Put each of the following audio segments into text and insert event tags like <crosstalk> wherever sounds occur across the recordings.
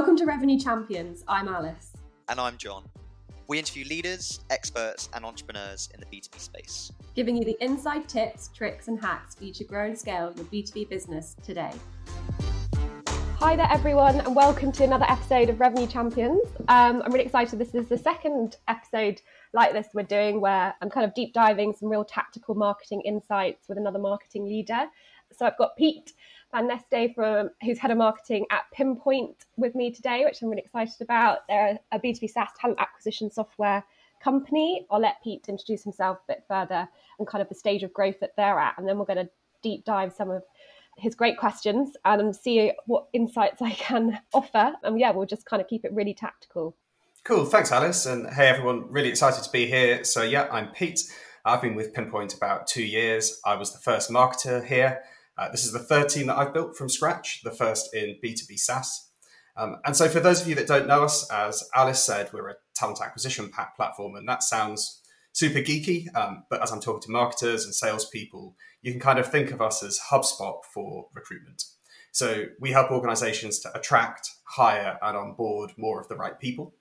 Welcome to Revenue Champions. I'm Alice. And I'm John. We interview leaders, experts, and entrepreneurs in the B2B space, giving you the inside tips, tricks, and hacks for you to grow and scale your B2B business today. Hi there, everyone, and welcome to another episode of Revenue Champions. Um, I'm really excited. This is the second episode like this we're doing where I'm kind of deep diving some real tactical marketing insights with another marketing leader. So I've got Pete Van Neste from who's head of marketing at Pinpoint with me today, which I'm really excited about. They're a B2B SaaS talent acquisition software company. I'll let Pete introduce himself a bit further and kind of the stage of growth that they're at, and then we're going to deep dive some of his great questions and see what insights I can <laughs> offer. And yeah, we'll just kind of keep it really tactical. Cool. Thanks, Alice. And hey, everyone, really excited to be here. So, yeah, I'm Pete. I've been with Pinpoint about two years. I was the first marketer here. Uh, this is the third team that I've built from scratch, the first in B2B SaaS. Um, and so, for those of you that don't know us, as Alice said, we're a talent acquisition platform, and that sounds super geeky. Um, but as I'm talking to marketers and salespeople, you can kind of think of us as HubSpot for recruitment. So, we help organizations to attract, hire, and onboard more of the right people.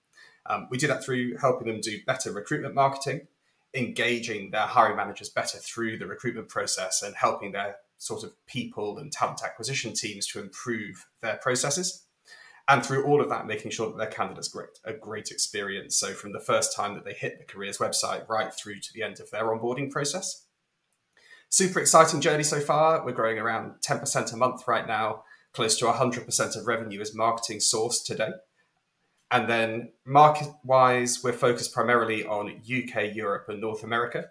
Um, we do that through helping them do better recruitment marketing, engaging their hiring managers better through the recruitment process, and helping their sort of people and talent acquisition teams to improve their processes. And through all of that, making sure that their candidates great a great experience. So from the first time that they hit the careers website right through to the end of their onboarding process. Super exciting journey so far. We're growing around 10% a month right now. Close to 100% of revenue is marketing sourced today. And then market wise, we're focused primarily on UK, Europe, and North America.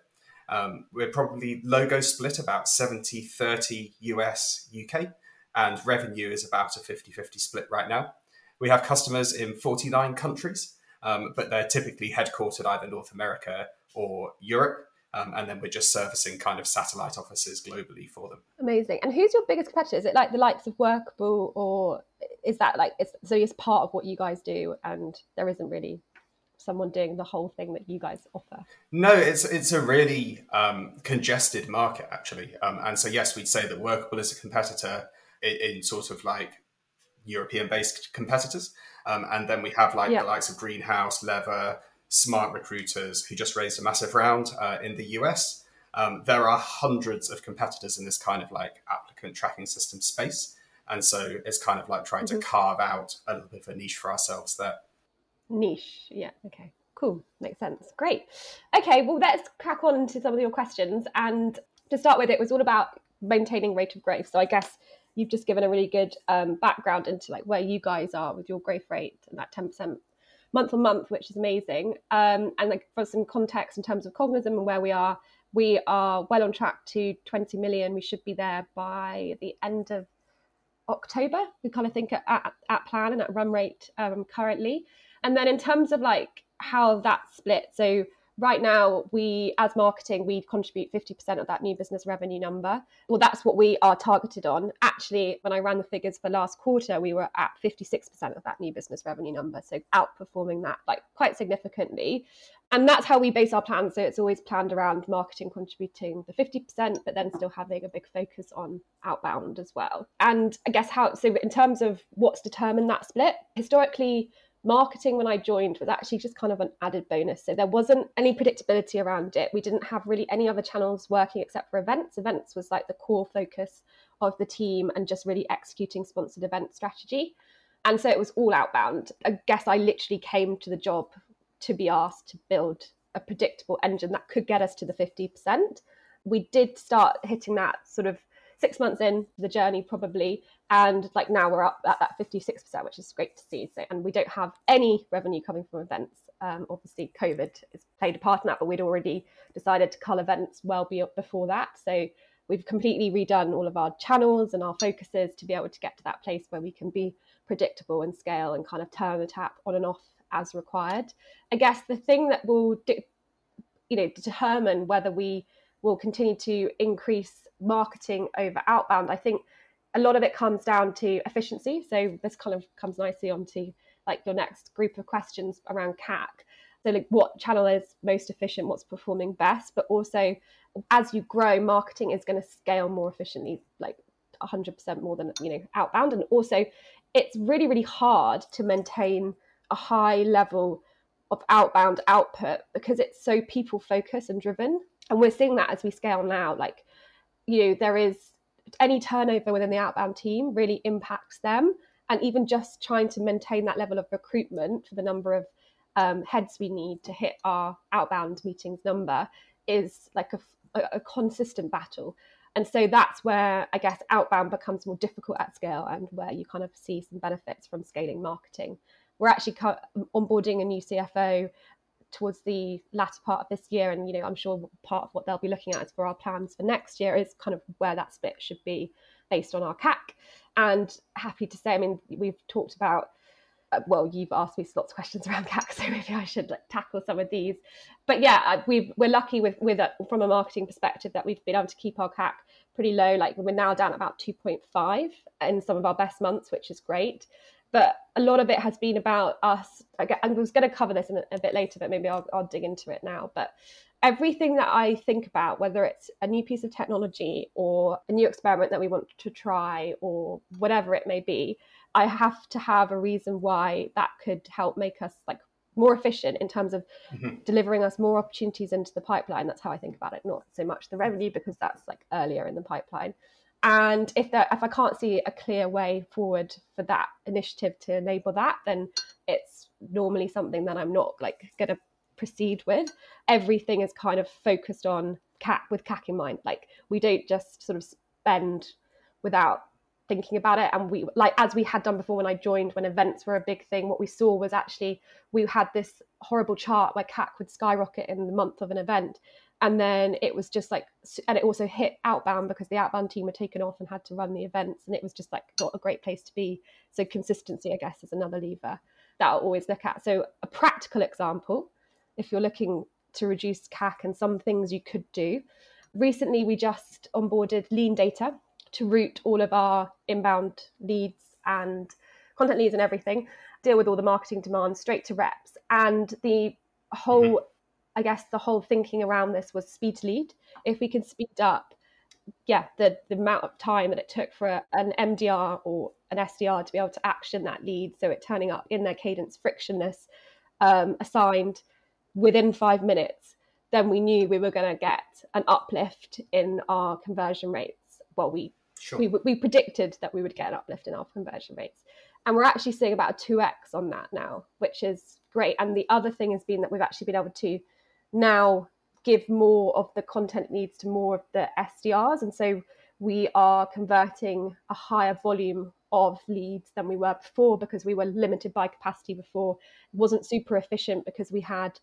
Um, we're probably logo split about 70 30 US, UK, and revenue is about a 50 50 split right now. We have customers in 49 countries, um, but they're typically headquartered either North America or Europe. Um, and then we're just servicing kind of satellite offices globally for them. Amazing. And who's your biggest competitor? Is it like the likes of Workable, or is that like it's, so? It's part of what you guys do, and there isn't really someone doing the whole thing that you guys offer? No, it's it's a really um, congested market actually, um, and so yes, we'd say that Workable is a competitor in, in sort of like European-based competitors, um, and then we have like yeah. the likes of Greenhouse, Lever, SmartRecruiters, who just raised a massive round uh, in the US. Um, there are hundreds of competitors in this kind of like applicant tracking system space. And so it's kind of like trying mm-hmm. to carve out a little bit of a niche for ourselves there. Niche. Yeah. Okay. Cool. Makes sense. Great. Okay. Well, let's crack on to some of your questions. And to start with, it was all about maintaining rate of growth. So I guess you've just given a really good um, background into like where you guys are with your growth rate and that 10% month on month, which is amazing. Um, and like for some context in terms of Cognism and where we are, we are well on track to 20 million. We should be there by the end of October. We kind of think at, at, at plan and at run rate um, currently. And then in terms of like how that's split, so right now we as marketing we contribute 50% of that new business revenue number. Well that's what we are targeted on. Actually when i ran the figures for last quarter we were at 56% of that new business revenue number so outperforming that like quite significantly. And that's how we base our plans. So it's always planned around marketing contributing the 50% but then still having a big focus on outbound as well. And i guess how so in terms of what's determined that split historically marketing when I joined was actually just kind of an added bonus. So there wasn't any predictability around it. We didn't have really any other channels working except for events. Events was like the core focus of the team and just really executing sponsored event strategy. And so it was all outbound. I guess I literally came to the job to be asked to build a predictable engine that could get us to the 50%. We did start hitting that sort of six months in the journey probably and like now we're up at that 56% which is great to see. So and we don't have any revenue coming from events. Um, obviously covid has played a part in that but we'd already decided to cull events well be before that. So we've completely redone all of our channels and our focuses to be able to get to that place where we can be predictable and scale and kind of turn the tap on and off as required. I guess the thing that will you know determine whether we will continue to increase marketing over outbound, I think a lot of it comes down to efficiency. So this kind of comes nicely onto like your next group of questions around CAC. So like what channel is most efficient, what's performing best, but also as you grow, marketing is going to scale more efficiently, like 100% more than you know outbound and also it's really, really hard to maintain a high level of outbound output because it's so people focused and driven. And we're seeing that as we scale now. Like, you know, there is any turnover within the outbound team really impacts them. And even just trying to maintain that level of recruitment for the number of um, heads we need to hit our outbound meetings number is like a, a, a consistent battle. And so that's where I guess outbound becomes more difficult at scale and where you kind of see some benefits from scaling marketing. We're actually onboarding a new CFO towards the latter part of this year, and you know I'm sure part of what they'll be looking at is for our plans for next year is kind of where that split should be based on our CAC. And happy to say, I mean, we've talked about uh, well, you've asked me lots of questions around CAC, <laughs> so maybe I should like, tackle some of these. But yeah, we are lucky with with a, from a marketing perspective that we've been able to keep our CAC pretty low. Like we're now down about 2.5 in some of our best months, which is great. But a lot of it has been about us. I was going to cover this a, a bit later, but maybe I'll, I'll dig into it now. But everything that I think about, whether it's a new piece of technology or a new experiment that we want to try or whatever it may be, I have to have a reason why that could help make us like more efficient in terms of mm-hmm. delivering us more opportunities into the pipeline. That's how I think about it, not so much the revenue because that's like earlier in the pipeline. And if there, if I can't see a clear way forward for that initiative to enable that, then it's normally something that I'm not like going to proceed with. Everything is kind of focused on CAC with CAC in mind. Like we don't just sort of spend without thinking about it and we like as we had done before when i joined when events were a big thing what we saw was actually we had this horrible chart where cac would skyrocket in the month of an event and then it was just like and it also hit outbound because the outbound team were taken off and had to run the events and it was just like not a great place to be so consistency i guess is another lever that i'll always look at so a practical example if you're looking to reduce cac and some things you could do recently we just onboarded LeanData to route all of our inbound leads and content leads and everything, deal with all the marketing demands straight to reps. And the whole, mm-hmm. I guess, the whole thinking around this was speed to lead. If we can speed up, yeah, the, the amount of time that it took for an MDR or an SDR to be able to action that lead, so it turning up in their cadence, frictionless, um, assigned within five minutes, then we knew we were going to get an uplift in our conversion rates. Well, we Sure. We, we predicted that we would get an uplift in our conversion rates. And we're actually seeing about a 2x on that now, which is great. And the other thing has been that we've actually been able to now give more of the content needs to more of the SDRs. And so we are converting a higher volume of leads than we were before because we were limited by capacity before. It wasn't super efficient because we had,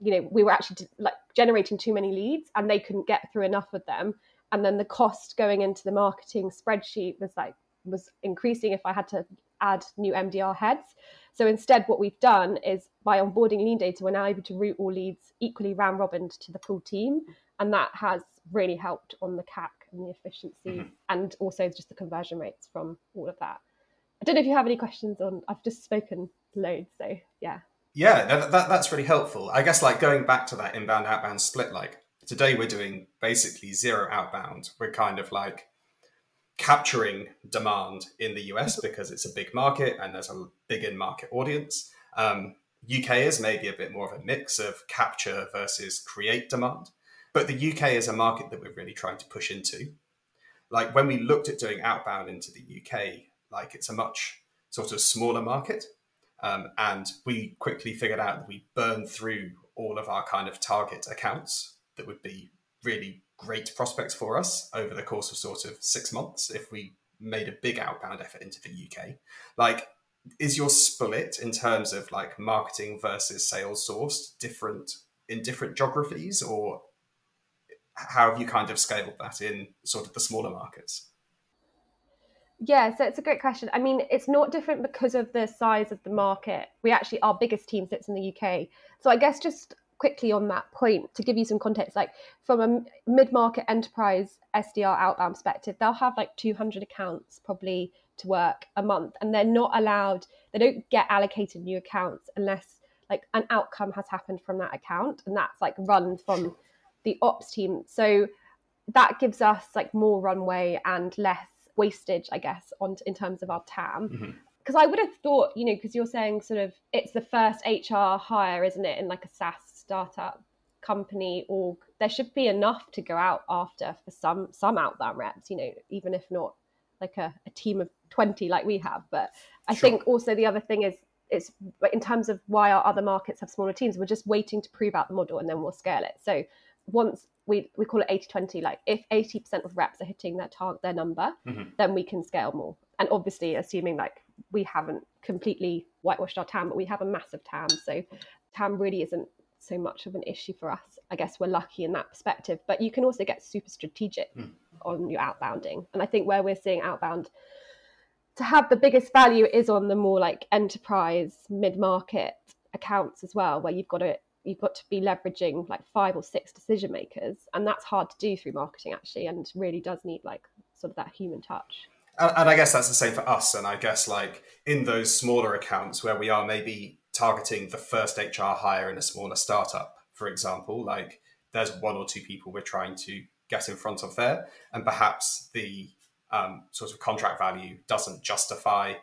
you know, we were actually like generating too many leads and they couldn't get through enough of them and then the cost going into the marketing spreadsheet was like was increasing if I had to add new MDR heads. So instead, what we've done is by onboarding LeanData, we're now able to route all leads equally round robin to the full team, and that has really helped on the CAC and the efficiency, mm-hmm. and also just the conversion rates from all of that. I don't know if you have any questions on. I've just spoken loads, so yeah. Yeah, that, that, that's really helpful. I guess like going back to that inbound outbound split, like Today we're doing basically zero outbound. We're kind of like capturing demand in the US because it's a big market and there's a big in market audience. Um, UK is maybe a bit more of a mix of capture versus create demand. But the UK is a market that we're really trying to push into. Like when we looked at doing outbound into the UK, like it's a much sort of smaller market. Um, and we quickly figured out that we burned through all of our kind of target accounts that would be really great prospects for us over the course of sort of six months if we made a big outbound effort into the UK. Like, is your split in terms of like marketing versus sales sourced different in different geographies, or how have you kind of scaled that in sort of the smaller markets? Yeah, so it's a great question. I mean, it's not different because of the size of the market. We actually, our biggest team sits in the UK. So I guess just quickly on that point to give you some context like from a mid-market enterprise sdr outbound perspective they'll have like 200 accounts probably to work a month and they're not allowed they don't get allocated new accounts unless like an outcome has happened from that account and that's like run from the ops team. So that gives us like more runway and less wastage i guess on in terms of our tam. Mm-hmm. Because I would have thought, you know, because you're saying sort of it's the first HR hire, isn't it, in like a SaaS startup company org, there should be enough to go out after for some some outbound reps, you know, even if not like a, a team of 20 like we have. But I sure. think also the other thing is it's in terms of why our other markets have smaller teams, we're just waiting to prove out the model and then we'll scale it. So once we, we call it 80 20, like if 80% of reps are hitting their target, their number, mm-hmm. then we can scale more. And obviously, assuming like we haven't completely whitewashed our TAM, but we have a massive TAM. So TAM really isn't so much of an issue for us. I guess we're lucky in that perspective, but you can also get super strategic mm. on your outbounding. And I think where we're seeing outbound to have the biggest value is on the more like enterprise mid-market accounts as well, where you've got to you've got to be leveraging like five or six decision makers, and that's hard to do through marketing actually, and really does need like sort of that human touch. And, and I guess that's the same for us. And I guess like in those smaller accounts where we are maybe targeting the first HR hire in a smaller startup, for example, like there's one or two people we're trying to get in front of there, and perhaps the um, sort of contract value doesn't justify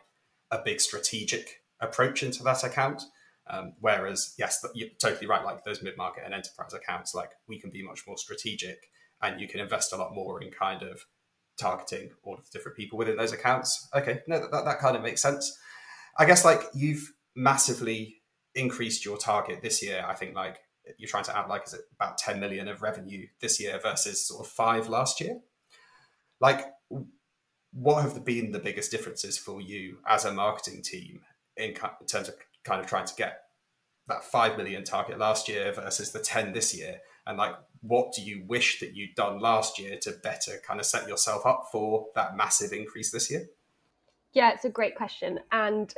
a big strategic approach into that account. Um, whereas, yes, you're totally right. Like those mid market and enterprise accounts, like we can be much more strategic, and you can invest a lot more in kind of targeting all of the different people within those accounts. Okay, no, that, that kind of makes sense. I guess like you've massively increased your target this year. I think like you're trying to add like is it about 10 million of revenue this year versus sort of five last year. Like what have been the biggest differences for you as a marketing team in, in terms of kind of trying to get that 5 million target last year versus the 10 this year and like what do you wish that you'd done last year to better kind of set yourself up for that massive increase this year yeah it's a great question and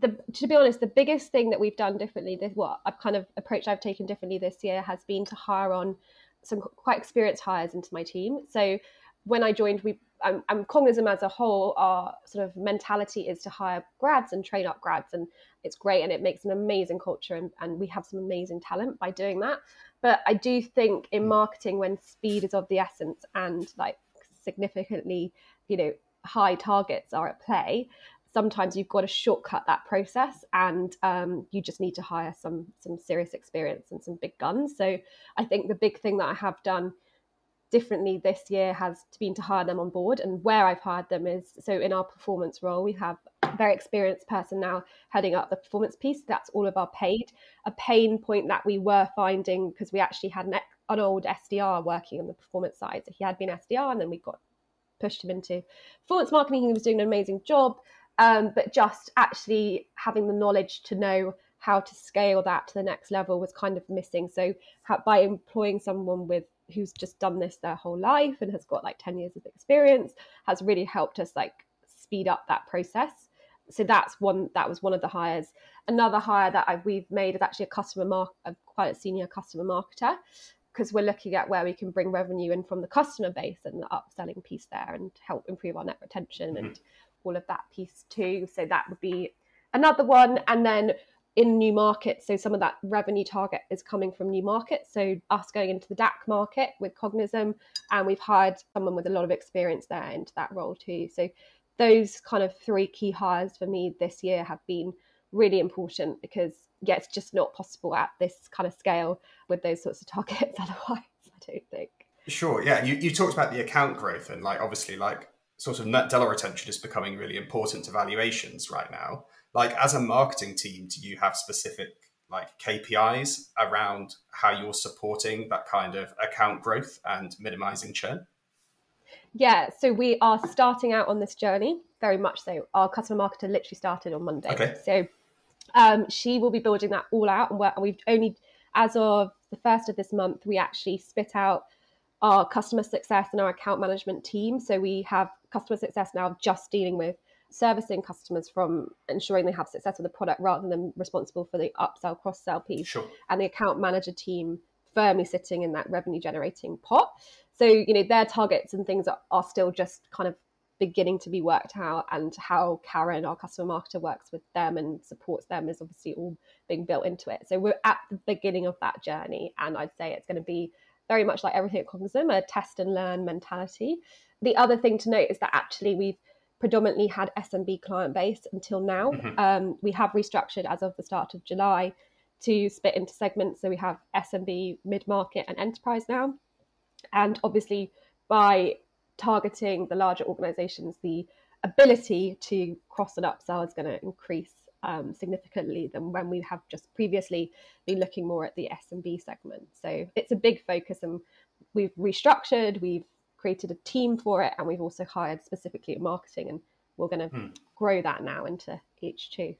the, to be honest, the biggest thing that we've done differently, this what I've kind of approach I've taken differently this year has been to hire on some quite experienced hires into my team. So when I joined, we um, um, Cognism as a whole, our sort of mentality is to hire grads and train up grads, and it's great and it makes an amazing culture, and, and we have some amazing talent by doing that. But I do think in marketing, when speed is of the essence and like significantly, you know, high targets are at play, sometimes you've got to shortcut that process and um, you just need to hire some some serious experience and some big guns. So i think the big thing that i have done differently this year has been to hire them on board and where i've hired them is so in our performance role we have a very experienced person now heading up the performance piece. That's all of our paid a pain point that we were finding because we actually had an, an old sdr working on the performance side. So he had been sdr and then we got pushed him into performance marketing. He was doing an amazing job um, but just actually having the knowledge to know how to scale that to the next level was kind of missing. So how, by employing someone with who's just done this their whole life and has got like 10 years of experience has really helped us like speed up that process so that's one that was one of the hires another hire that I, we've made is actually a customer mark a, quite a senior customer marketer because we're looking at where we can bring revenue in from the customer base and the upselling piece there and help improve our net retention mm-hmm. and all of that piece too. So that would be another one. And then in new markets, so some of that revenue target is coming from new markets. So us going into the DACH market with Cognism, and we've hired someone with a lot of experience there into that role too. So those kind of three key hires for me this year have been really important because yeah, it's just not possible at this kind of scale with those sorts of <laughs> targets otherwise, I don't think. Sure, yeah. You, you talked about the account growth and like obviously like sort of net dollar retention is becoming really important to valuations right now. Like as a marketing team, do you have specific like KPIs around how you're supporting that kind of account growth and minimizing churn? Yeah, so we are starting out on this journey very much so. Our customer marketer literally started on Monday. Okay. So um, she will be building that all out. And we've only, as of the first of this month, we actually spit out our customer success and our account management team. So we have customer success now just dealing with servicing customers from ensuring they have success with the product rather than responsible for the upsell cross sell piece. Sure. and the account manager team firmly sitting in that revenue generating pot. So you know their targets and things are, are still just kind of beginning to be worked out and how karen our customer marketer works with them and supports them is obviously all being built into it. So we're at the beginning of that journey and i'd say it's going to be very much like everything at Cognism, a test and learn mentality. The other thing to note is that actually we've predominantly had SMB client base until now. Mhm. Um, we have restructured as of the start of July to split into segments. So we have SMB, mid market, and enterprise now. And obviously, by targeting the larger organizations, the ability to cross and upsell is going to increase um, significantly than when we have just previously been looking more at the SMB segment. So it's a big focus, and we've restructured, we've created a team for it, and we've also hired specifically at marketing, and we're going to Hmm. grow that now into H2.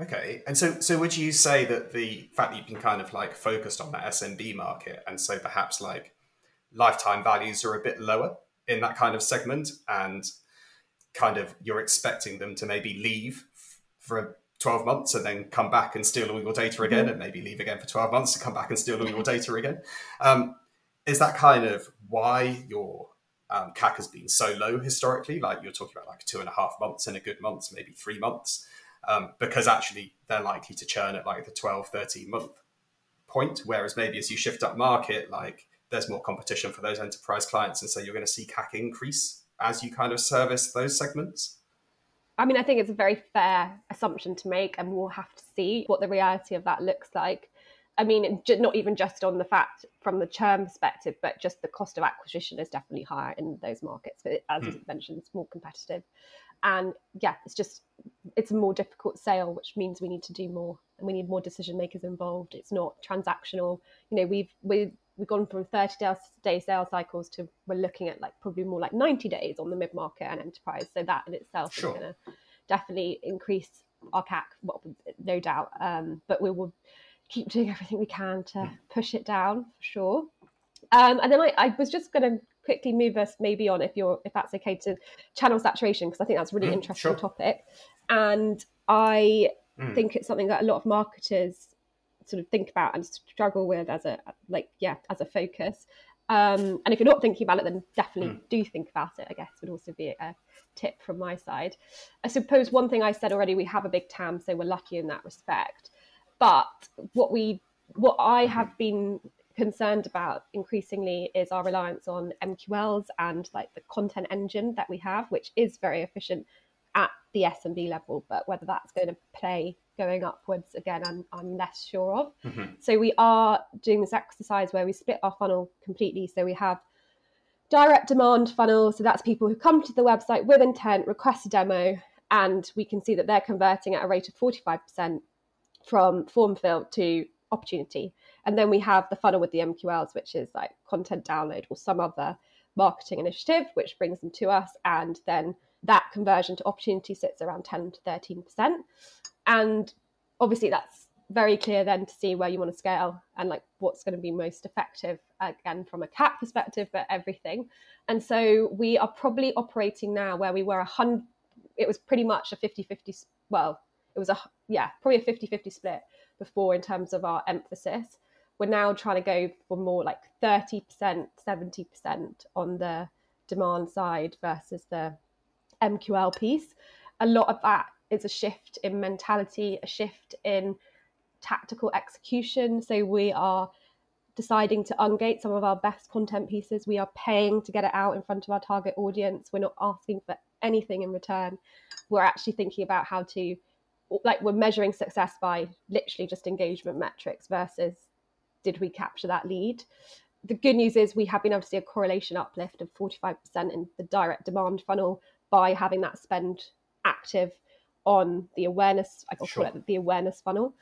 Okay, and so so would you say that the fact that you've been kind of like focused on that SMB market, and so perhaps like lifetime values are a bit lower in that kind of segment, and kind of you're expecting them to maybe leave for 12 months and then come back and steal all your data again, and maybe leave again for 12 months and come back and steal all your data again. Um, is that kind of why your um, CAC has been so low historically? Like you're talking about like two and a half months in a good month, maybe three months um, because actually they're likely to churn at like the 12, 13 month point. Whereas maybe as you shift up market, like there's more competition for those enterprise clients. And so you're going to see CAC increase as you kind of service those segments. I mean, I think it's a very fair assumption to make, and we'll have to see what the reality of that looks like. I mean, not even just on the fact from the churn perspective, but just the cost of acquisition is definitely higher in those markets. But as hmm. you mentioned, it's more competitive, and yeah, it's just it's a more difficult sale, which means we need to do more and we need more decision makers involved. It's not transactional. You know, we've we we've gone from 30 day- day sales cycles to we're looking at like probably more like 90 days on the mid market and enterprise. So that in itself Sure. is going to definitely increase our CAC, well, no doubt. Um, but we will keep doing everything we can to push it down for sure. Um, and then I, I was just going to quickly move us maybe on if you're if that's okay to channel saturation because I think that's a really Mm, interesting sure. topic. And I Mm. think it's something that a lot of marketers sort of think about and struggle with as a like yeah as a focus. Um, and if you're not thinking about it, then definitely do think about it. I guess would also be a tip from my side. I suppose one thing I said already, we have a big TAM, so we're lucky in that respect. But what we what I have been concerned about increasingly is our reliance on MQLs and like the content engine that we have, which is very efficient at the SMB level, but whether that's going to play going upwards again, I'm, I'm less sure of. Mhm. So we are doing this exercise where we split our funnel completely. So we have direct demand funnel. So that's people who come to the website with intent, request a demo, and we can see that they're converting at a rate of 45% from form fill to opportunity. And then we have the funnel with the MQLs, which is like content download or some other marketing initiative, which brings them to us. And then that conversion to opportunity sits around 10 to 13%. And obviously, that's very clear then to see where you want to scale and like what's going to be most effective again from a CAC perspective, but everything. And so we are probably operating now where we were a hundred, it was pretty much a 50 50, well, it was a, yeah, probably a 50 50 split before in terms of our emphasis. We're now trying to go for more like 30%, 70% on the demand side versus the MQL piece. A lot of that is a shift in mentality, a shift in tactical execution. So we are deciding to ungate some of our best content pieces. We are paying to get it out in front of our target audience. We're not asking for anything in return. We're actually thinking about how to, like, we're measuring success by literally just engagement metrics versus did we capture that lead? The good news is we have been able to see a correlation uplift of 45% in the direct demand funnel by having that spend active on the awareness, I call Sure. it the awareness funnel.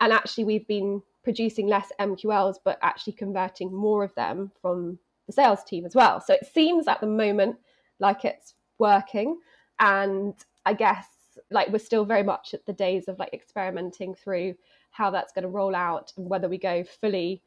And actually, we've been producing less MQLs, but actually converting more of them from the sales team as well. So it seems at the moment like it's working. And I guess like we're still very much at the days of like experimenting through how that's going to roll out and whether we go fully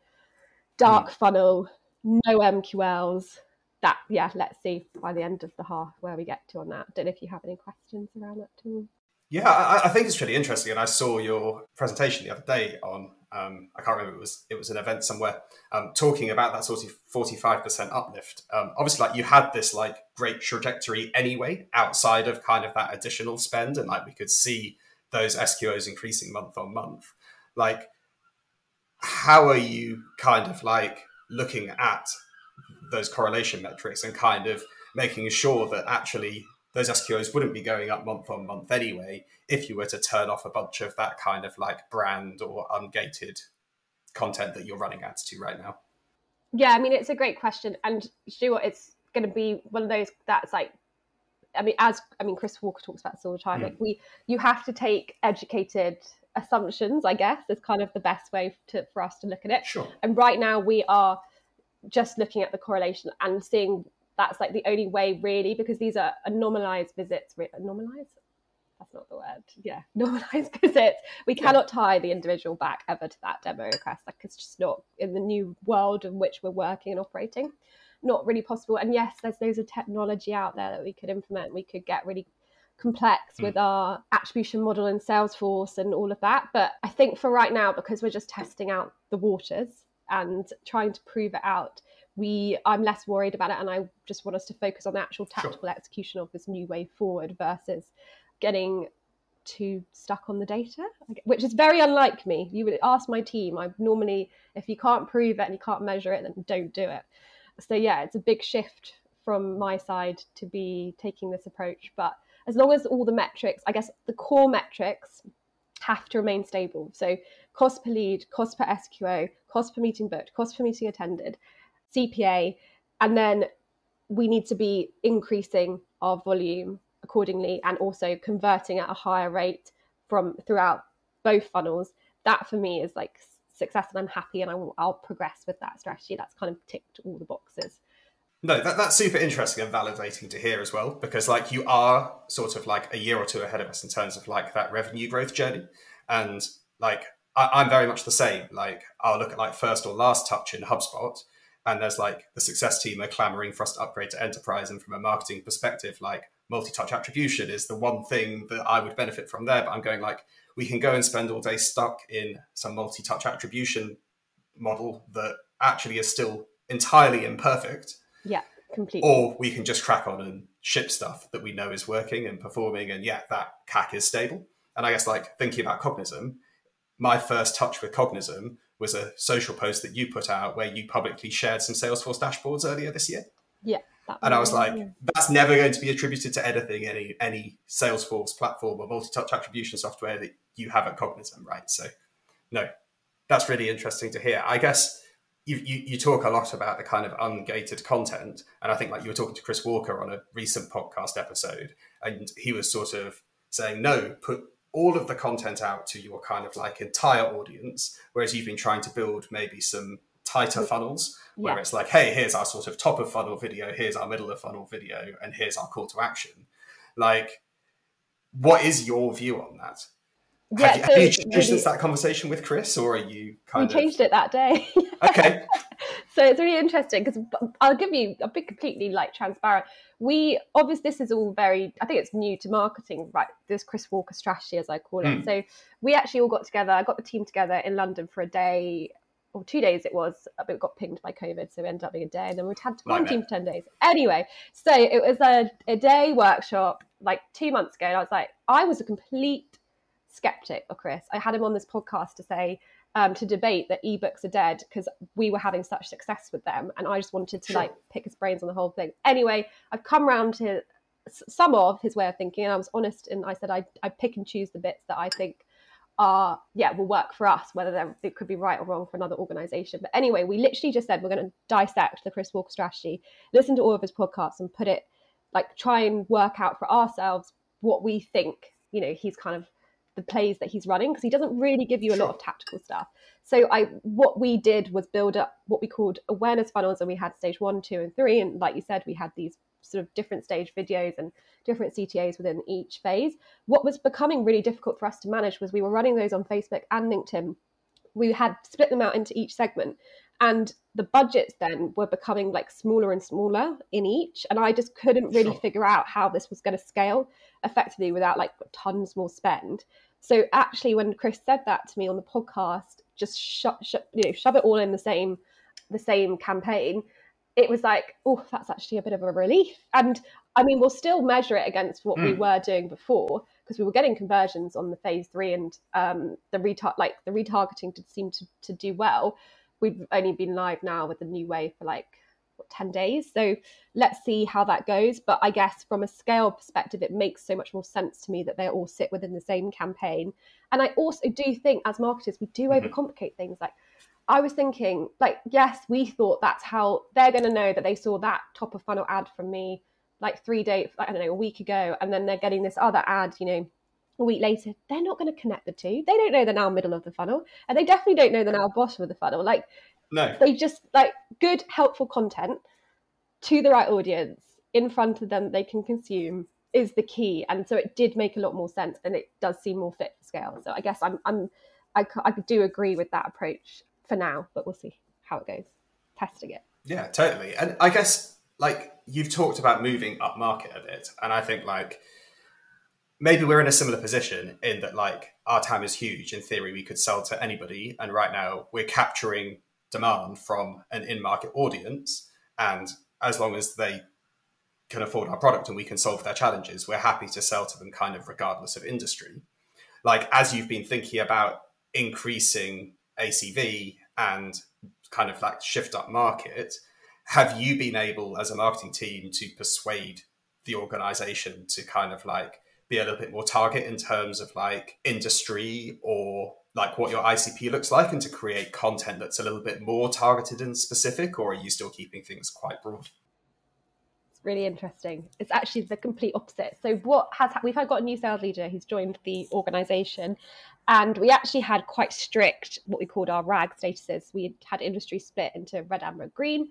dark mm. funnel, no MQLs. That yeah, let's see by the end of the half where we get to on that. Don't know if you have any questions around that too. Yeah, I, I think it's really interesting, and I saw your presentation the other day on. Um, I can't remember it was it was an event somewhere um, talking about that sort of forty five percent uplift. Um, obviously, like you had this like great trajectory anyway outside of kind of that additional spend, and like we could see those SQOs increasing month on month. Like, how are you kind of like looking at those correlation metrics and kind of making sure that actually those SQOs wouldn't be going up month on month anyway if you were to turn off a bunch of that kind of like brand or ungated content that you're running ads to right now? Yeah, I mean, it's a great question. And know? It's going to be one of those that's like, I mean, as I mean, Chris Walker talks about this all the time. Mm. Like, we, you have to take educated assumptions, I guess, is kind of the best way to, for us to look at it. Sure. And right now, we are just looking at the correlation and seeing that's like the only way really because these are normalized visits normalized that's not the word. Yeah <laughs> normalized visits. We cannot tie the individual back ever to that demo request. Like it's just not in the new world in which we're working and operating. Not really possible. And yes there's loads of technology out there that we could implement. We could get really complex mm. with our attribution model in salesforce and all of that. But i think for right now because we're just testing out the waters and trying to prove it out we i'm less worried about it and i just want us to focus on the actual tactical sure. execution of this new way forward versus getting too stuck on the data which is very unlike me. You would ask my team. I normally if you can't prove it and you can't measure it then don't do it. So yeah it's a big shift from my side to be taking this approach but as long as all the metrics i guess the core metrics have to remain stable so cost per lead cost per sqo cost per meeting booked cost per meeting attended CPA, and then we need to be increasing our volume accordingly and also converting at a higher rate from throughout both funnels. That for me is like success, and I'm happy, and I will, I'll progress with that strategy. That's kind of ticked all the boxes. No, that, that's super interesting and validating to hear as well, because like you are sort of like a year or two ahead of us in terms of like that revenue growth journey, and like I, am very much the same. Like I'll look at like first or last touch in HubSpot, and there's like the success team are clamoring for us to upgrade to enterprise. And from a marketing perspective like multi-touch attribution is the one thing that i would benefit from there. But i'm going like we can go and spend all day stuck in some multi-touch attribution model that actually is still entirely imperfect yeah completely or we can just crack on and ship stuff that we know is working and performing and yeah that cac is stable and i guess like thinking about cognism my first touch with cognism was a social post that you put out where you publicly shared some Salesforce dashboards earlier this year. Yeah. And I was like, yeah. that's never going to be attributed to anything, any any Salesforce platform or multi-touch attribution software that you have at Cognism, right? So, no, that's really interesting to hear. I guess you, you, you talk a lot about the kind of ungated content, and I think like you were talking to Chris Walker on a recent podcast episode, and he was sort of saying, no, put all of the content out to your kind of like entire audience, whereas you've been trying to build maybe some tighter funnels where yeah. it's like, hey, here's our sort of top of funnel video, here's our middle of funnel video, and here's our call to action. Like, what is your view on that? Yeah, have you, so have you changed since that conversation with Chris, or are you kind we of... changed it that day? <laughs> okay. <laughs> so it's really interesting because I'll give you, I'll be completely like transparent we obviously this is all very i think it's new to marketing right this chris walker strategy as i call it mm. so we actually all got together i got the team together in london for a day or two days it was but it got pinged by covid so it ended up being a day and then we'd had to quarantine for 10 days anyway so it was a, a day workshop like two months ago and i was like i was a complete skeptic or chris i had him on this podcast to say um, to debate that ebooks are dead because we were having such success with them, and I just wanted to sure. like pick his brains on the whole thing. Anyway, I've come around to some of his way of thinking, and I was honest, and I said I I pick and choose the bits that I think are yeah will work for us, whether they could be right or wrong for another organization. But anyway, we literally just said we're going to dissect the Chris Walker strategy, listen to all of his podcasts, and put it like try and work out for ourselves what we think you know he's kind of the plays that he's running because he doesn't really give you a lot of tactical stuff. So I what we did was build up what we called awareness funnels and we had stage 1, 2 and 3 and like you said we had these sort of different stage videos and different CTAs within each phase. What was becoming really difficult for us to manage was we were running those on Facebook and LinkedIn. We had split them out into each segment and the budgets then were becoming like smaller and smaller in each and i just couldn't really sure. figure out how this was going to scale effectively without like tons more spend so actually when chris said that to me on the podcast just shove, you know shove it all in the same the same campaign it was like oh that's actually a bit of a relief and i mean we'll still measure it against what mm. we hmm. were doing before because we were getting conversions on the phase three and um, the retar- like the retargeting did seem to, to do well we've only been live now with the new way for like what, 10 days. So let's see how that goes. But I guess from a scale perspective, it makes so much more sense to me that they all sit within the same campaign. And I also do think as marketers, we do mm-hmm. overcomplicate things. Like I was thinking, like, yes, we thought that's how they're going to know that they saw that top of funnel ad from me like three days, I don't know, a week ago, and then they're getting this other ad, you know, a week later. They're not going to connect the two. They don't know they're now middle of the funnel, and they definitely don't know they're now bottom of the funnel. Like, no, they just like good, helpful content to the right audience in front of them they can consume is the key. And so it did make a lot more sense, and it does seem more fit for scale. So I guess I'm, I'm, I, I do agree with that approach for now, but we'll see how it goes. Testing it. Yeah, totally. And I guess like you've talked about moving up market a bit, and I think like maybe we're in a similar position in that like our TAM is huge. In theory, we could sell to anybody, and right now we're capturing demand from an in-market audience, and as long as they can afford our product and we can solve their challenges, we're happy to sell to them kind of regardless of industry. Like as you've been thinking about increasing ACV and kind of like shift up market, have you been able as a marketing team to persuade the organization to kind of like be a little bit more target in terms of like industry or like what your ICP looks like and to create content that's a little bit more targeted and specific or are you still keeping things quite broad? It's really interesting. It's actually the complete opposite. So what has we've had got a new sales leader who's joined the organization and we actually had quite strict what we called our rag statuses. We had industry split into red, amber, green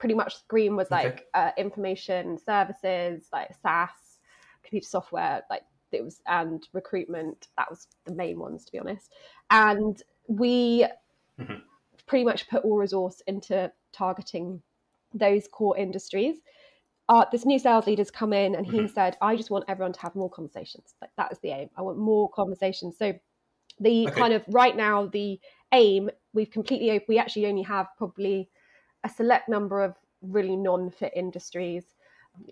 pretty much green was like okay. uh, information services, like SaaS, computer software, like it was, and recruitment. That was the main ones, to be honest. And we mm-hmm. pretty much put all resource into targeting those core industries. Uh, this new sales leader's come in and he mm-hmm. said, I just want everyone to have more conversations. Like that is the aim. I want more conversations. So the okay. kind of right now the aim we've completely we actually only have probably a select number of really non-fit industries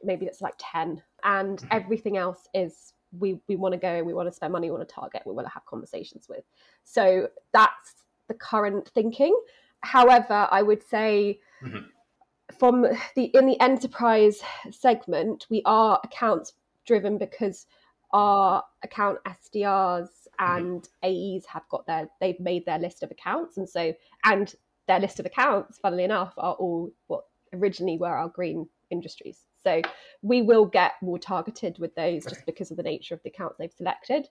maybe it's like 10 and mm-hmm. everything else is we we want to go we want to spend money want to target we want to have conversations with so that's the current thinking however i would say mm-hmm. from the in the enterprise segment we are accounts driven because our account sdrs mm-hmm. and mm-hmm. aes have got their they've made their list of accounts and so and their list of accounts, funnily enough, are all what originally were our green industries. So we will get more targeted with those just because of the nature of the accounts they've selected.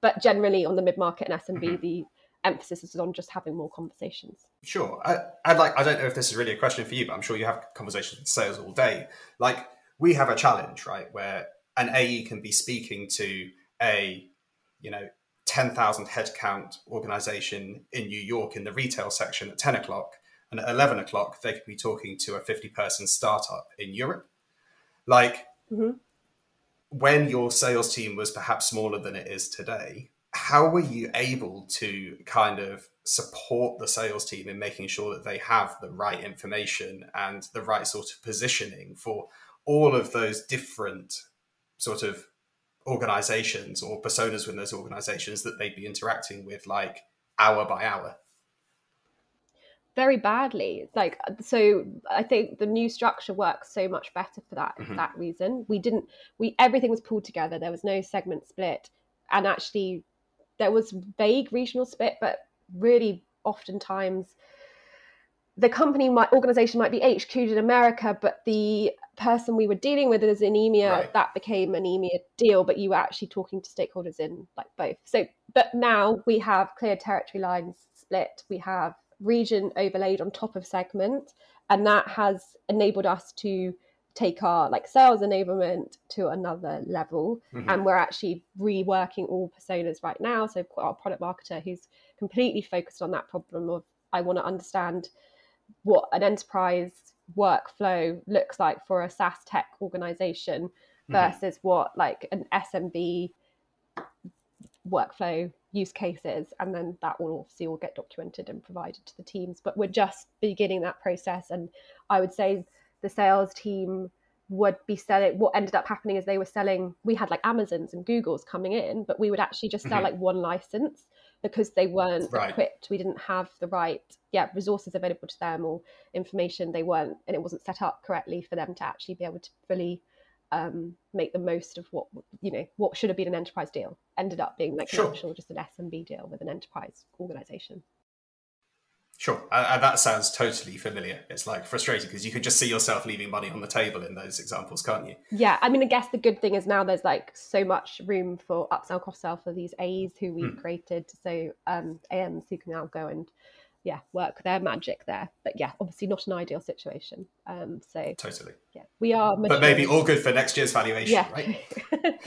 But generally, on the mid market and SMB, mm-hmm. the emphasis is on just having more conversations. Sure. I, I'd like. I don't know if this is really a question for you, but I'm sure you have conversations with sales all day. Like we have a challenge, right, where an AE can be speaking to a, you know, 10,000 headcount organization in New York in the retail section at 10 o'clock. And at 11 o'clock, they could be talking to a 50 person startup in Europe. Like, mm-hmm. when your sales team was perhaps smaller than it is today, how were you able to kind of support the sales team in making sure that they have the right information and the right sort of positioning for all of those different sort of organizations or personas within those organizations that they'd be interacting with like hour by hour very badly like so i think the new structure works so much better for that mm-hmm. that reason we didn't we everything was pulled together there was no segment split and actually there was vague regional split but really oftentimes the company might organization might be HQ'd in America, but the person we were dealing with is in EMEA. Right. That became an EMEA deal, but you were actually talking to stakeholders in like both. So, but now we have clear territory lines split. We have region overlaid on top of segment, and that has enabled us to take our like sales enablement to another level mm-hmm. and we're actually reworking all personas right now so our product marketer who's completely focused on that problem of i want to understand what an enterprise workflow looks like for a SaaS tech organization mm-hmm. versus mm-hmm. what like an SMB workflow use cases and then that will obviously all get documented and provided to the teams but we're just beginning that process and i would say the sales team would be selling what ended up happening is they were selling we had like amazons and googles coming in but we would actually just sell mm-hmm. like one license because they weren't Right. equipped. We didn't have the right yeah resources available to them or information they weren't and it wasn't set up correctly for them to actually be able to fully um, make the most of what you know what should have been an enterprise deal ended up being like Sure. an actual just an SMB deal with an enterprise organization. Sure, and, and that sounds totally familiar. It's like frustrating because you can just see yourself leaving money on the table in those examples, can't you? Yeah, I mean, I guess the good thing is now there's like so much room for upsell, cross sell for these A's who we've Hmm. created. So um, AMs who can now go and yeah work their magic there. But yeah, obviously not an ideal situation. Um, so Totally. yeah, we are. But maybe all good for next year's valuation, yeah. right? <laughs>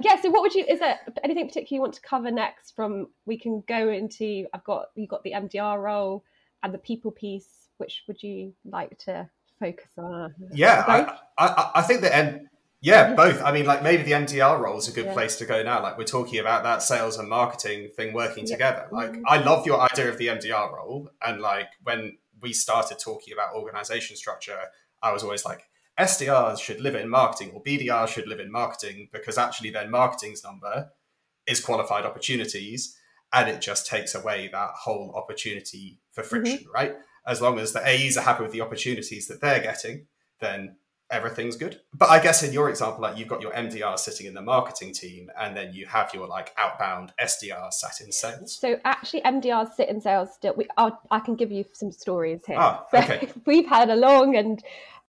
yeah. So what would you? Is there anything particular you want to cover next? From we can go into. I've got you got the MDR role and the people piece. Which would you like to focus on? Yeah, I, I, I think the end. Yeah, both. I mean, like maybe the MDR role is a good Yeah. place to go now. Like we're talking about that sales and marketing thing working Yeah. together. Like Mhm. I love your idea of the MDR role, and like when we started talking about organization structure, I was always like, SDRs should live in marketing or BDRs should live in marketing because actually then marketing's number is qualified opportunities, and it just takes away that whole opportunity for friction, right? As long as the AEs are happy with the opportunities that they're getting, then everything's good. But I guess in your example, like you've got your MDR sitting in the marketing team, and then you have your like outbound SDR sat in sales. So actually, MDRs sit in sales still. We, I'll, I can give you some stories here. Ah, So okay. <laughs> we've had a long and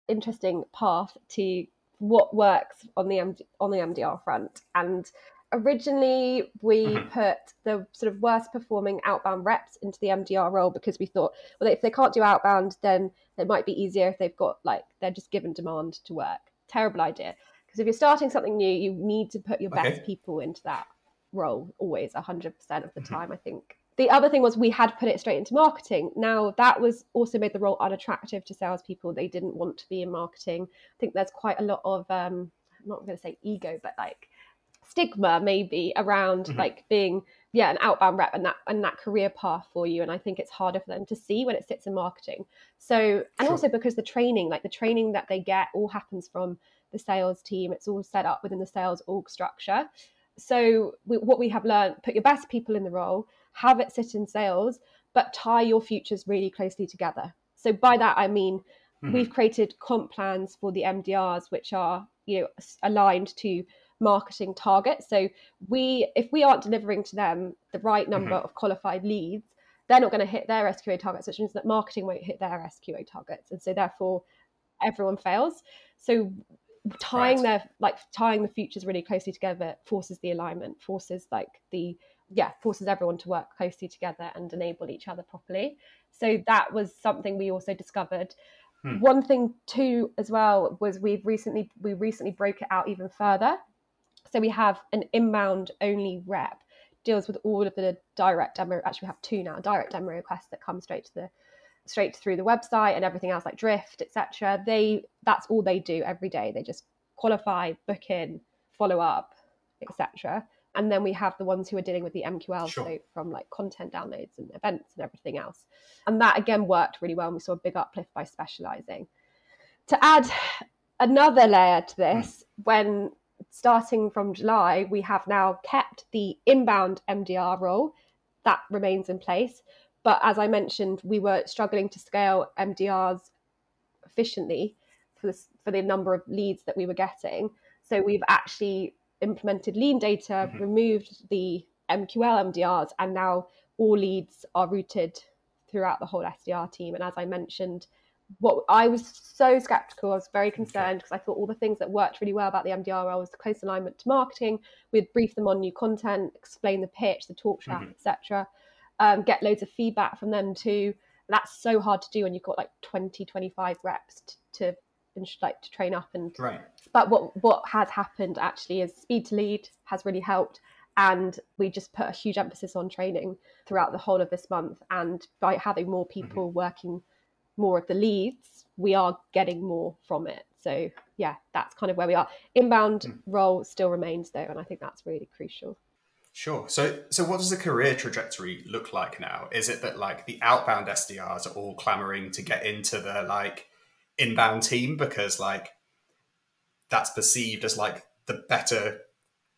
interesting path to what works on the MD, on the MDR front. And originally, we Mhm. put the sort of worst performing outbound reps into the MDR role because we thought, well, if they can't do outbound, then it might be easier if they've got like they're just given demand to work. Terrible idea. Because if you're starting something new, you need to put your Okay. best people into that role always 100% of the Mhm. time i think the other thing was we had put it straight into marketing now that was also made the role unattractive to salespeople they didn't want to be in marketing i think there's quite a lot of um i'm not going to say ego but like stigma maybe around Mhm. like being yeah an outbound rep and that and that career path for you and i think it's harder for them to see when it sits in marketing so and Sure. also because the training like the training that they get all happens from the sales team it's all set up within the sales org structure so we, what we have learned put your best people in the role have it sit in sales but tie your futures really closely together so by that i mean Mhm. we've created comp plans for the mdrs which are you know aligned to marketing targets. So we if we aren't delivering to them the right number of qualified leads they're not going to hit their sqa targets which means that marketing won't hit their sqa targets. And so therefore everyone fails. So tying Right. their like tying the futures really closely together forces the alignment forces like the yeah forces everyone to work closely together and enable each other properly. So that was something we also discovered. Hmm. one thing too as well was we've recently we recently broke it out even further so we have an inbound only rep deals with all of the direct demo actually we have two now direct demo requests that come straight to the straight through the website and everything else like drift etc they that's all they do every day. They just qualify book in follow up etc and then we have the ones who are dealing with the mql Sure. so from like content downloads and events and everything else. And that again worked really well and we saw a big uplift by specializing. To add another layer to this hmm. when starting from july we have now kept the inbound mdr role. That remains in place. But as i mentioned we were struggling to scale mdrs efficiently for the, for the number of leads that we were getting. So we've actually implemented LeanData Mhm. removed the mql mdrs and now all leads are routed throughout the whole sdr team. And as i mentioned what I was so skeptical, I was very concerned because I thought all the things that worked really well about the MDR role was the close alignment to marketing. We'd brief them on new content, explain the pitch, the talk track, Mhm. etc. Um, get loads of feedback from them too. That's so hard to do when you've got like 20, 25 reps t- to like to train up and Right. but what what has happened actually is speed to lead has really helped and we just put a huge emphasis on training throughout the whole of this month and by having more people working more of the leads we are getting more from it so yeah that's kind of where we are inbound Mm. role still remains though and i think that's really crucial Sure. So, so what does the career trajectory look like now? Is it that like the outbound SDRs are all clamoring to get into the like inbound team because like that's perceived as like the better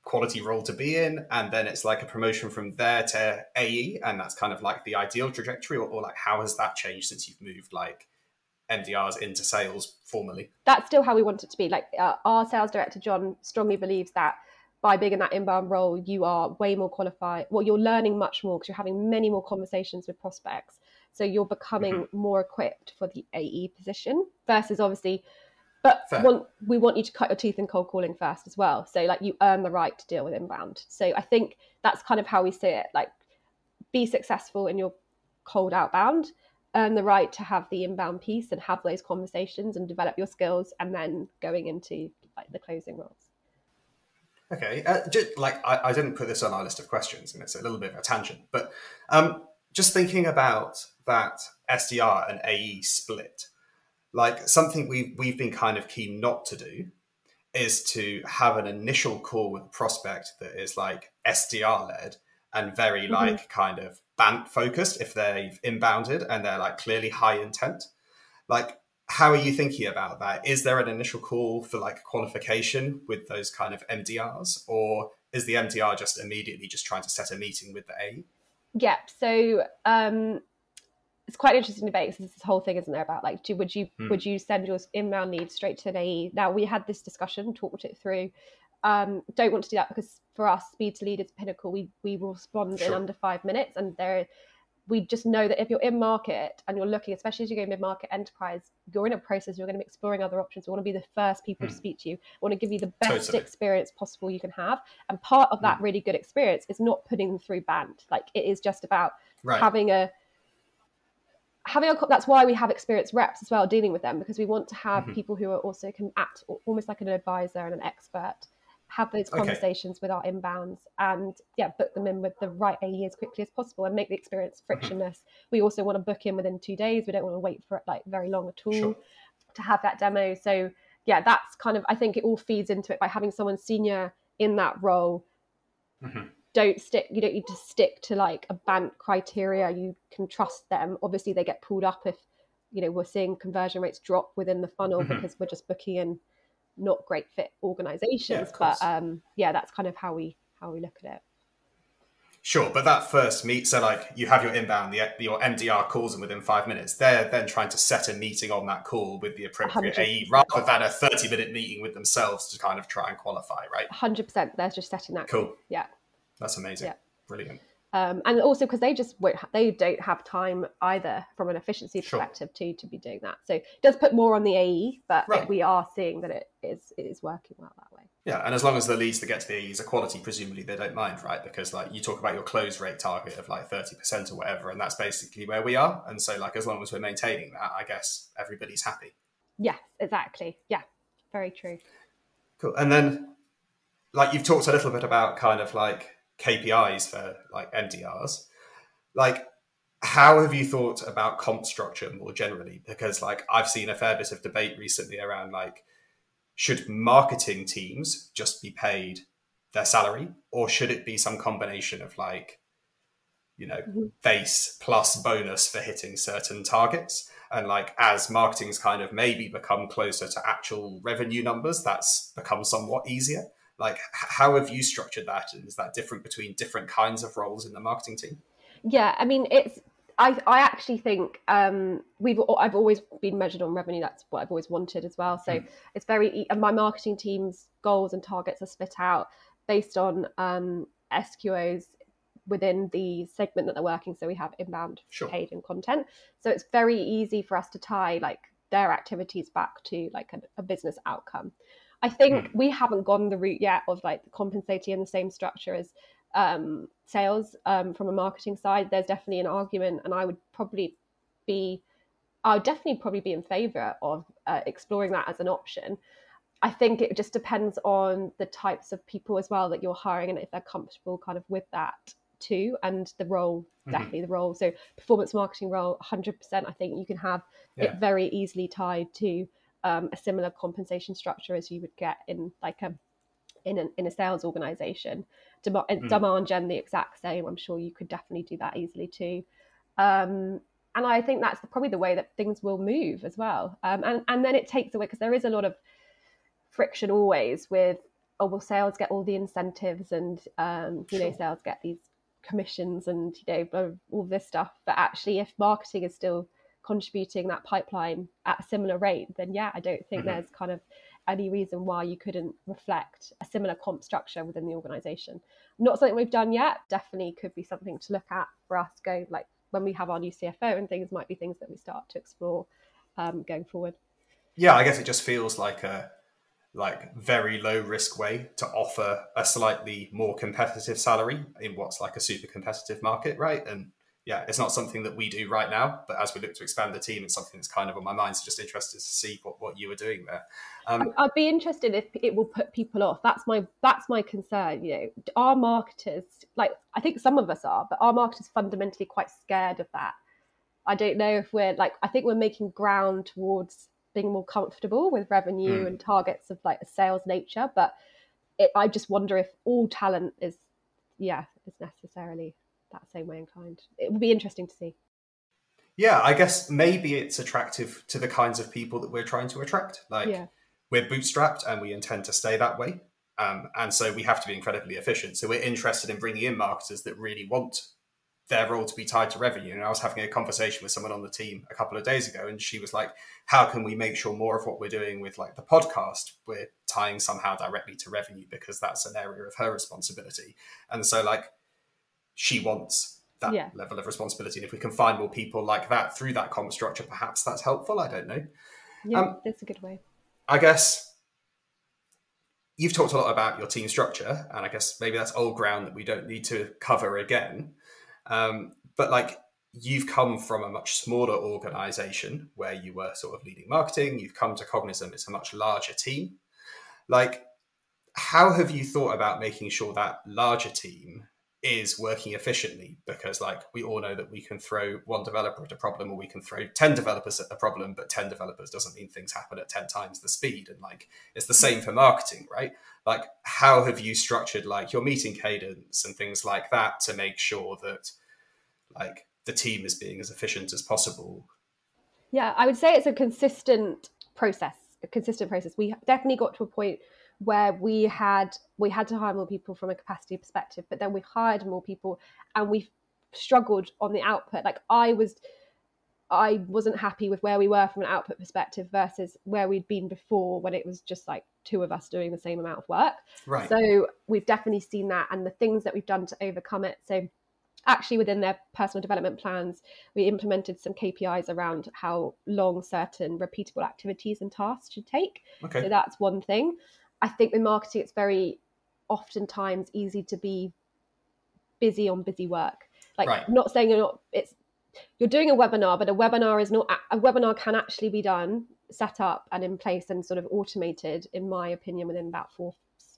quality role to be in and then it's like a promotion from there to ae and that's kind of like the ideal trajectory or, or like how has that changed since you've moved like mdrs into sales formally? That's still how we want it to be. Like uh, our sales director john strongly believes that by being in that inbound role you are way more qualified well you're learning much more because you're having many more conversations with prospects. So you're becoming mm-hmm. more equipped for the ae position versus obviously but want, we want you to cut your teeth in cold calling first as well. So like you earn the right to deal with inbound. So I think that's kind of how we see it. Like be successful in your cold outbound, earn the right to have the inbound piece and have those conversations and develop your skills, and then going into like the closing roles. Okay, uh, just, like I, I, didn't put this on our list of questions, and it's a little bit of a tangent, but um, just thinking about that SDR and AE split like something we've we've been kind of keen not to do is to have an initial call with a prospect that is like SDR led and very mm-hmm. like kind of BANT focused if they've inbounded and they're like clearly high intent. Like, how are you thinking about that? Is there an initial call for like qualification with those kind of MDRs, or is the MDR just immediately just trying to set a meeting with the A? Yeah. So um, it's quite an interesting debate because this whole thing isn't there about like do would you hmm. would you send your inbound leads straight to an AE? Now we had this discussion, talked it through. Um, don't want to do that because for us, speed to lead is pinnacle. We we will respond sure. in under five minutes, and there we just know that if you're in market and you're looking, especially as you go mid market enterprise, you're in a process. You're going to be exploring other options. We want to be the first people to hmm. speak to you. We want to give you the best totally. experience possible you can have, and part of that hmm. really good experience is not putting them through BANT. Like it is just about right. having a having a that's why we have experienced reps as well dealing with them because we want to have mm-hmm. people who are also can act almost like an advisor and an expert have those conversations okay. with our inbounds and yeah book them in with the right AE as quickly as possible and make the experience mm-hmm. frictionless mm-hmm. we also want to book in within two days we don't want to wait for it like very long at all sure. to have that demo so yeah that's kind of i think it all feeds into it by having someone senior in that role mm-hmm don't stick you don't need to stick to like a BANT criteria you can trust them obviously they get pulled up if you know we're seeing conversion rates drop within the funnel mm-hmm. because we're just booking in not great fit organizations yeah, but um yeah that's kind of how we how we look at it Sure, but that first meet, so like you have your inbound, the, your MDR calls them within five minutes. They're then trying to set a meeting on that call with the appropriate 100. AE rather than a 30 minute meeting with themselves to kind of try and qualify, right? 100%. They're just setting that. Cool. Yeah. That's amazing. Yeah. Brilliant. Um, and also because they just won't ha- they don't have time either from an efficiency perspective sure. to to be doing that so it does put more on the ae but right. we are seeing that it is it is working well that way yeah and as long as the leads that get to the aes are quality presumably they don't mind right because like you talk about your close rate target of like 30% or whatever and that's basically where we are and so like as long as we're maintaining that i guess everybody's happy yes exactly yeah very true cool and then like you've talked a little bit about kind of like KPIs for like MDRs. Like, how have you thought about comp structure more generally? Because like I've seen a fair bit of debate recently around like, should marketing teams just be paid their salary, or should it be some combination of like, you know, mm-hmm. base plus bonus for hitting certain targets? And like as marketing's kind of maybe become closer to actual revenue numbers, that's become somewhat easier like how have you structured that and is that different between different kinds of roles in the marketing team yeah i mean it's I, I actually think um, we've I've always been measured on revenue. That's what I've always wanted as well. So mm. it's very and my marketing team's goals and targets are split out based on um, SQOs within the segment that they're working. So we have inbound, sure. paid, and content. So it's very easy for us to tie like their activities back to like a, a business outcome. I think mm. we haven't gone the route yet of like compensating in the same structure as um, sales um, from a marketing side. There's definitely an argument, and I would probably be, I would definitely probably be in favour of uh, exploring that as an option. I think it just depends on the types of people as well that you're hiring and if they're comfortable kind of with that too and the role mm-hmm. definitely the role so performance marketing role 100% i think you can have yeah. it very easily tied to um, a similar compensation structure as you would get in like a in, an, in a sales organization. Demand, mm. demand gen the exact same. I'm sure you could definitely do that easily too. Um, and I think that's probably the way that things will move as well. Um, and and then it takes away because there is a lot of friction always with oh well sales get all the incentives and um, you know sales get these commissions and you know all this stuff but actually if marketing is still contributing that pipeline at a similar rate then yeah i don't think mm-hmm. there's kind of any reason why you couldn't reflect a similar comp structure within the organization not something we've done yet definitely could be something to look at for us going like when we have our new cfo and things might be things that we start to explore um, going forward yeah i guess it just feels like a like very low risk way to offer a slightly more competitive salary in what's like a super competitive market, right? And yeah, it's not something that we do right now, but as we look to expand the team, it's something that's kind of on my mind. So just interested to see what, what you were doing there. Um, I'd be interested if it will put people off. That's my that's my concern. You know, our marketers, like I think some of us are, but our marketers fundamentally quite scared of that. I don't know if we're like I think we're making ground towards being more comfortable with revenue mm. and targets of like a sales nature. But it, I just wonder if all talent is, yeah, is necessarily that same way inclined. It would be interesting to see. Yeah, I guess maybe it's attractive to the kinds of people that we're trying to attract. Like yeah. we're bootstrapped and we intend to stay that way. Um, and so we have to be incredibly efficient. So we're interested in bringing in marketers that really want their role to be tied to revenue. And I was having a conversation with someone on the team a couple of days ago, and she was like, "How can we make sure more of what we're doing with like the podcast we're tying somehow directly to revenue because that's an area of her responsibility." And so, like, she wants that yeah. level of responsibility, and if we can find more people like that through that comp structure, perhaps that's helpful. I don't know. Yeah, um, that's a good way. I guess you've talked a lot about your team structure, and I guess maybe that's old ground that we don't need to cover again. Um, but like you've come from a much smaller organization where you were sort of leading marketing, you've come to Cognism, it's a much larger team. Like, how have you thought about making sure that larger team is working efficiently? Because, like, we all know that we can throw one developer at a problem or we can throw 10 developers at a problem, but 10 developers doesn't mean things happen at 10 times the speed. And, like, it's the same for marketing, right? Like, how have you structured, like, your meeting cadence and things like that to make sure that like the team is being as efficient as possible. Yeah, I would say it's a consistent process, a consistent process. We definitely got to a point where we had we had to hire more people from a capacity perspective, but then we hired more people and we struggled on the output. Like I was I wasn't happy with where we were from an output perspective versus where we'd been before when it was just like two of us doing the same amount of work. Right. So we've definitely seen that and the things that we've done to overcome it. So actually within their personal development plans we implemented some kpis around how long certain repeatable activities and tasks should take okay. so that's one thing i think with marketing it's very oftentimes easy to be busy on busy work like right. not saying you're not it's you're doing a webinar but a webinar is not a webinar can actually be done set up and in place and sort of automated in my opinion within about four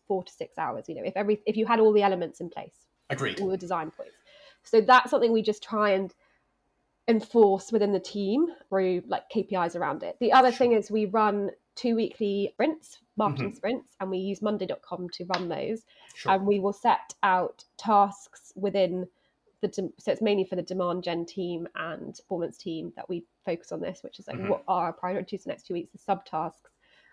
four to six hours you know if every if you had all the elements in place agreed all the design points so that's something we just try and enforce within the team through like KPIs around it. The other sure. thing is we run two weekly sprints, marketing mm-hmm. sprints, and we use monday.com to run those. Sure. And we will set out tasks within the de- so it's mainly for the demand gen team and performance team that we focus on this, which is like mm-hmm. what are our priorities for the next two weeks, the subtasks.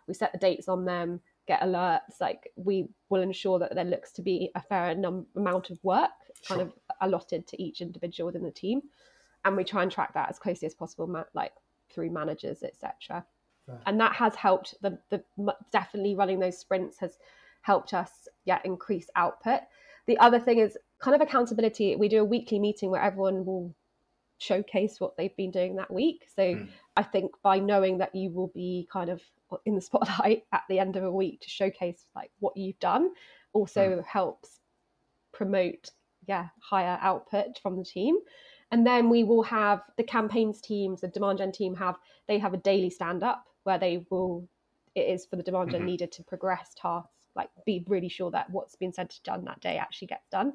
We set the dates on them, get alerts. Like we will ensure that there looks to be a fair num- amount of work sure. kind of allotted to each individual within the team, and we try and track that as closely as possible, like through managers, etc. And that has helped. The, the definitely running those sprints has helped us yeah increase output. The other thing is kind of accountability. We do a weekly meeting where everyone will showcase what they've been doing that week. So mm. I think by knowing that you will be kind of in the <laughs> spotlight at the end of a week to showcase like what you've done also mm. helps promote yeah higher output from the team and then we will have the campaigns teams the demand gen team have they have a daily stand up where they will it is for the demand gen mm-hmm. leader to progress tasks like be really sure that what's been said to done that day actually gets done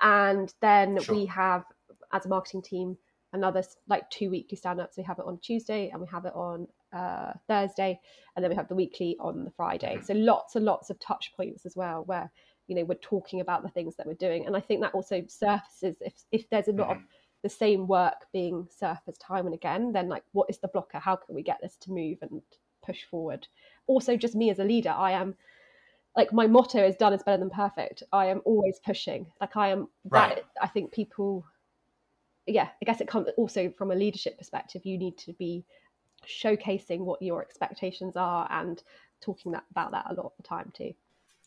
and then sure. we have as a marketing team another like two weekly stand ups we have it on tuesday and we have it on uh, thursday and then we have the weekly on the friday mm-hmm. so lots and lots of touch points as well where you know we're talking about the things that we're doing and i think that also surfaces if if there's a lot mm-hmm. of the same work being surfaced time and again then like what is the blocker how can we get this to move and push forward also just me as a leader i am like my motto is done is better than perfect. I am always pushing. Like I am that Right. I think people yeah, I guess it comes also from a leadership perspective, you need to be showcasing what your expectations are and talking that, about that a lot of the time too.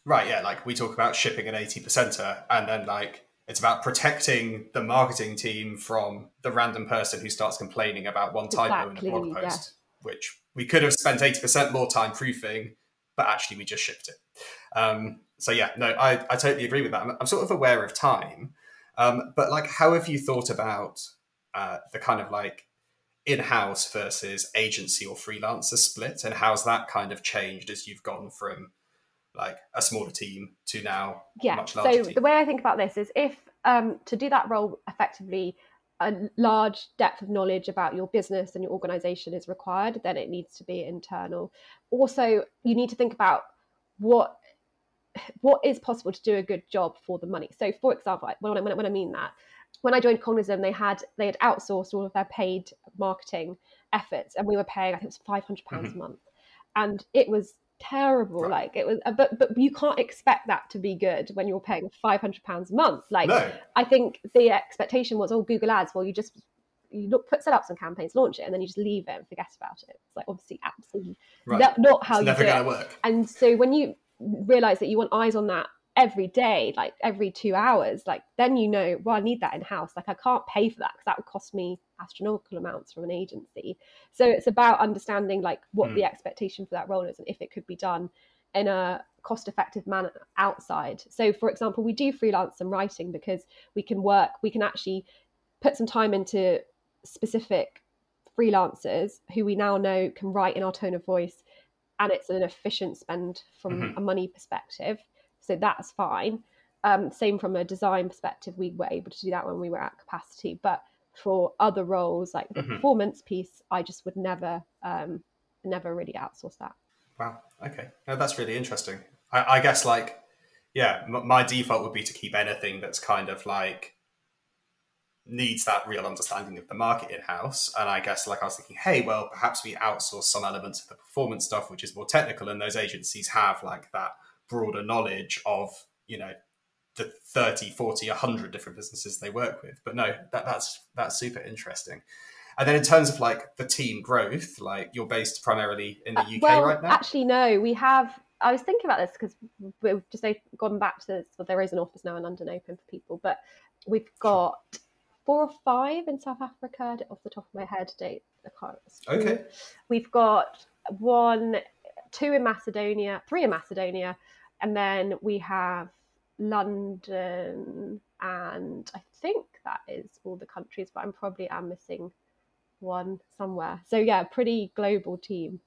Right, yeah, like we talk about shipping an 80 percenter, and then like it's about protecting the marketing team from the random person who starts complaining about one typo Exactly, in a blog yeah. post, which we could have spent 80% more time proofing, but actually we just shipped it. Um, so yeah, no, I, I totally agree with that. I'm, I'm sort of aware of time, um, but like, how have you thought about uh, the kind of like in-house versus agency or freelancer split, and how's that kind of changed as you've gone from like a smaller team to now yeah much so team? the way i think about this is if um, to do that role effectively a large depth of knowledge about your business and your organization is required then it needs to be internal. Also you need to think about what what is possible to do a good job for the money. So for example when I, when I- when I mean that when I joined Cognism, they had they had outsourced all of their paid marketing efforts, and we were paying I think it was five hundred pounds a month, and it was terrible. Right. Like it was, uh, but but you can't expect that to be good when you're paying five hundred pounds a month. Like no, I think the expectation was, oh, Google Ads. Well, you just you look, put set up some campaigns, launch it, and then you just leave it and forget about it. It's like obviously absolutely right. not, how it's you never do it. work. And so when you realize that you want eyes on that every day, like every two hours, like then you know, well, I need that in house. Like I can't pay for that because that would cost me astronomical amounts from an agency. So it's about understanding like what Mm. the expectation for that role is and if it could be done in a cost effective manner outside. So for example, we do freelance some writing because we can work, we can actually put some time into specific freelancers who we now know can write in our tone of voice and it's an efficient spend from Mhm. a money perspective so that's fine um, same from a design perspective we were able to do that when we were at capacity but for other roles like the Mhm. performance piece i just would never um, never really outsource that Wow. Okay. No, that's really interesting. I, I guess like, yeah, m- my default would be to keep anything that's kind of like needs that real understanding of the market in house. And I guess like I was thinking, hey, well, perhaps we outsource some elements of the performance stuff, which is more technical, and those agencies have like that broader knowledge of you know the 30 40 100 different businesses they work with but no that, that's that's super interesting and then in terms of like the team growth like you're based primarily in the uk Uh, well, right now Actually, no. We have. I was thinking about this because we've just gone back to this. Well, there is an office now in London open for people, but we've got four or five in South Africa off the top of my head. Date I can't. Okay. We've got one, two in Macedonia, three in Macedonia, and then we have London, and I think that is all the countries. But I'm probably am missing one somewhere. So yeah, pretty global team.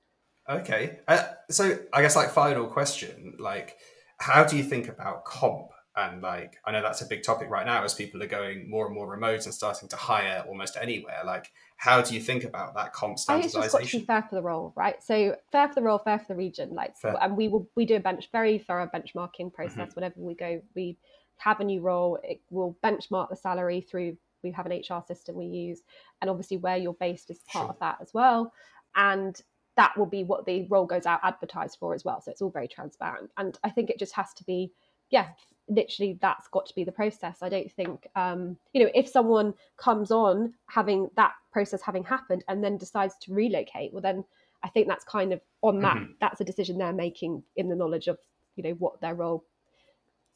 Okay. Uh, so I guess like final question, like how do you think about comp? And like I know that's a big topic right now as people are going more and more remote and starting to hire almost anywhere. Like how do you think about that comp I think it's just got to be standardization? fair for the role, right? So fair for the role, fair for the region. Like, Fair. and we will we do a bench very thorough benchmarking process Mm-hmm. whenever we go. We have a new role. It will benchmark the salary through. We have an HR system we use, and obviously where you're based is part Sure. of that as well. And that will be what the role goes out advertised for as well. So it's all very transparent. And I think it just has to be, yeah, literally that's got to be the process. I don't think, um, you know, if someone comes on having that process having happened and then decides to relocate, well, then I think that's kind of on that. Mhm. That's a decision they're making in the knowledge of, you know, what their role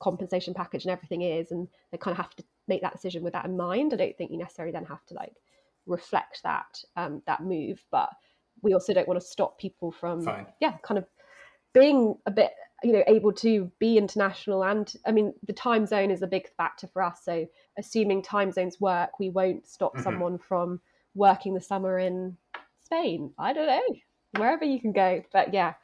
compensation package and everything is. And they kind of have to make that decision with that in mind. I don't think you necessarily then have to like reflect that, um, that move, but we also don't want to stop people from Fine. yeah kind of being a bit you know able to be international and i mean the time zone is a big factor for us. So assuming time zones work we won't stop Mhm. someone from working the summer in spain. I don't know wherever you can go. But yeah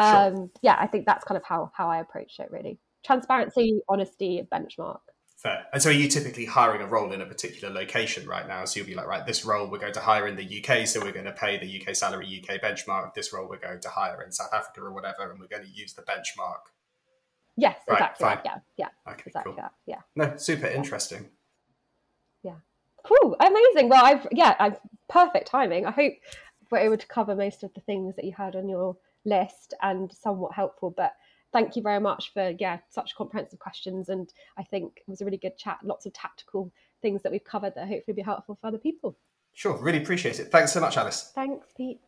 Sure. um yeah i think that's kind of how how i approach it really. Transparency honesty benchmark Fair. And so are you typically hiring a role in a particular location right now? So you'll be like, right, this role we're going to hire in the UK, so we're going to pay the UK salary, UK benchmark. This role we're going to hire in South Africa or whatever, and we're going to use the benchmark. yes Right, exactly fine. yeah yeah Okay, exactly cool. that yeah No, super interesting. Yeah. Cool, amazing. Well, I've yeah, I've perfect timing. I hope we're able to cover most of the things that you had on your list and somewhat helpful. But thank you very much for yeah such comprehensive questions. And i think it was a really good chat lots of tactical things that we've covered that hopefully be helpful for other people. Sure really appreciate it. Thanks so much alice. Thanks pete